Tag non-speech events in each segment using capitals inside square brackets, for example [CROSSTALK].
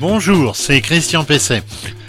Bonjour, c'est Christian Pesset.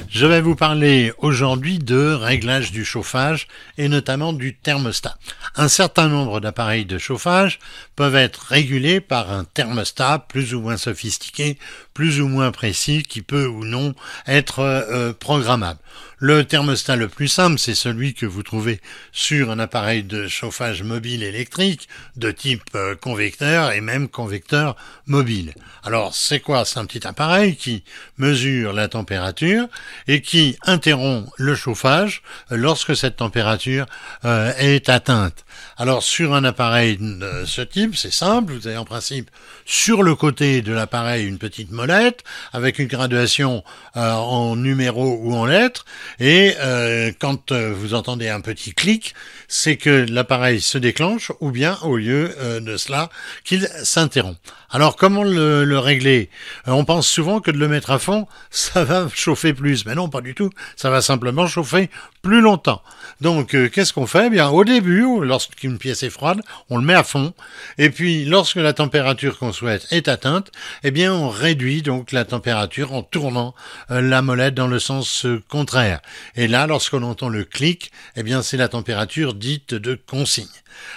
Je vais vous parler aujourd'hui de réglage du chauffage et notamment du thermostat. Un certain nombre d'appareils de chauffage peuvent être régulés par un thermostat plus ou moins sophistiqué, plus ou moins précis, qui peut ou non être euh, programmable. Le thermostat le plus simple, c'est celui que vous trouvez sur un appareil de chauffage mobile électrique de type euh, convecteur et même convecteur mobile. Alors, c'est quoi? C'est un petit appareil qui mesure la température et qui interrompt le chauffage lorsque cette température euh, est atteinte. Alors, sur un appareil de ce type, c'est simple, vous avez en principe sur le côté de l'appareil une petite molette avec une graduation euh, en numéros ou en lettres et euh, quand euh, vous entendez un petit clic, c'est que l'appareil se déclenche ou bien au lieu euh, de cela qu'il s'interrompt. Alors comment le, régler? On pense souvent que de le mettre à fond, [LAUGHS] ça va chauffer plus. Mais non, pas du tout. Ça va simplement chauffer plus longtemps. Donc qu'est-ce qu'on fait? Eh Bien au début, lorsqu'une pièce est froide, on le met à fond. Et puis lorsque la température qu'on souhaite est atteinte, eh bien on réduit donc la température en tournant la molette dans le sens contraire. Et là, lorsqu'on entend le clic, eh bien, c'est la température dite de consigne.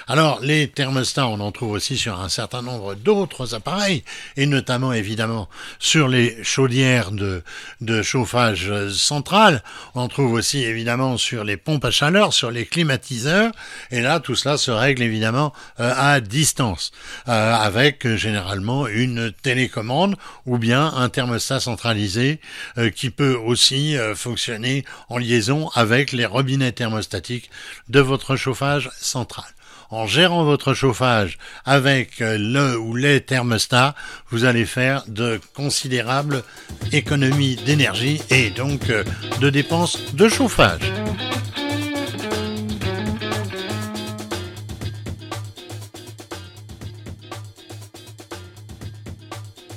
Alors, les thermostats, on en trouve aussi sur un certain nombre d'autres appareils, et notamment, évidemment, sur les chaudières de, chauffage central. On trouve aussi, évidemment, sur les pompes à chaleur, sur les climatiseurs, et là, tout cela se règle, évidemment, euh, à distance, euh, avec euh, généralement une télécommande ou bien un thermostat centralisé qui peut aussi fonctionner en liaison avec les robinets thermostatiques de votre chauffage central en gérant votre chauffage avec euh, le ou les thermostats, vous allez faire de considérables économies d'énergie et donc euh, de dépenses de chauffage.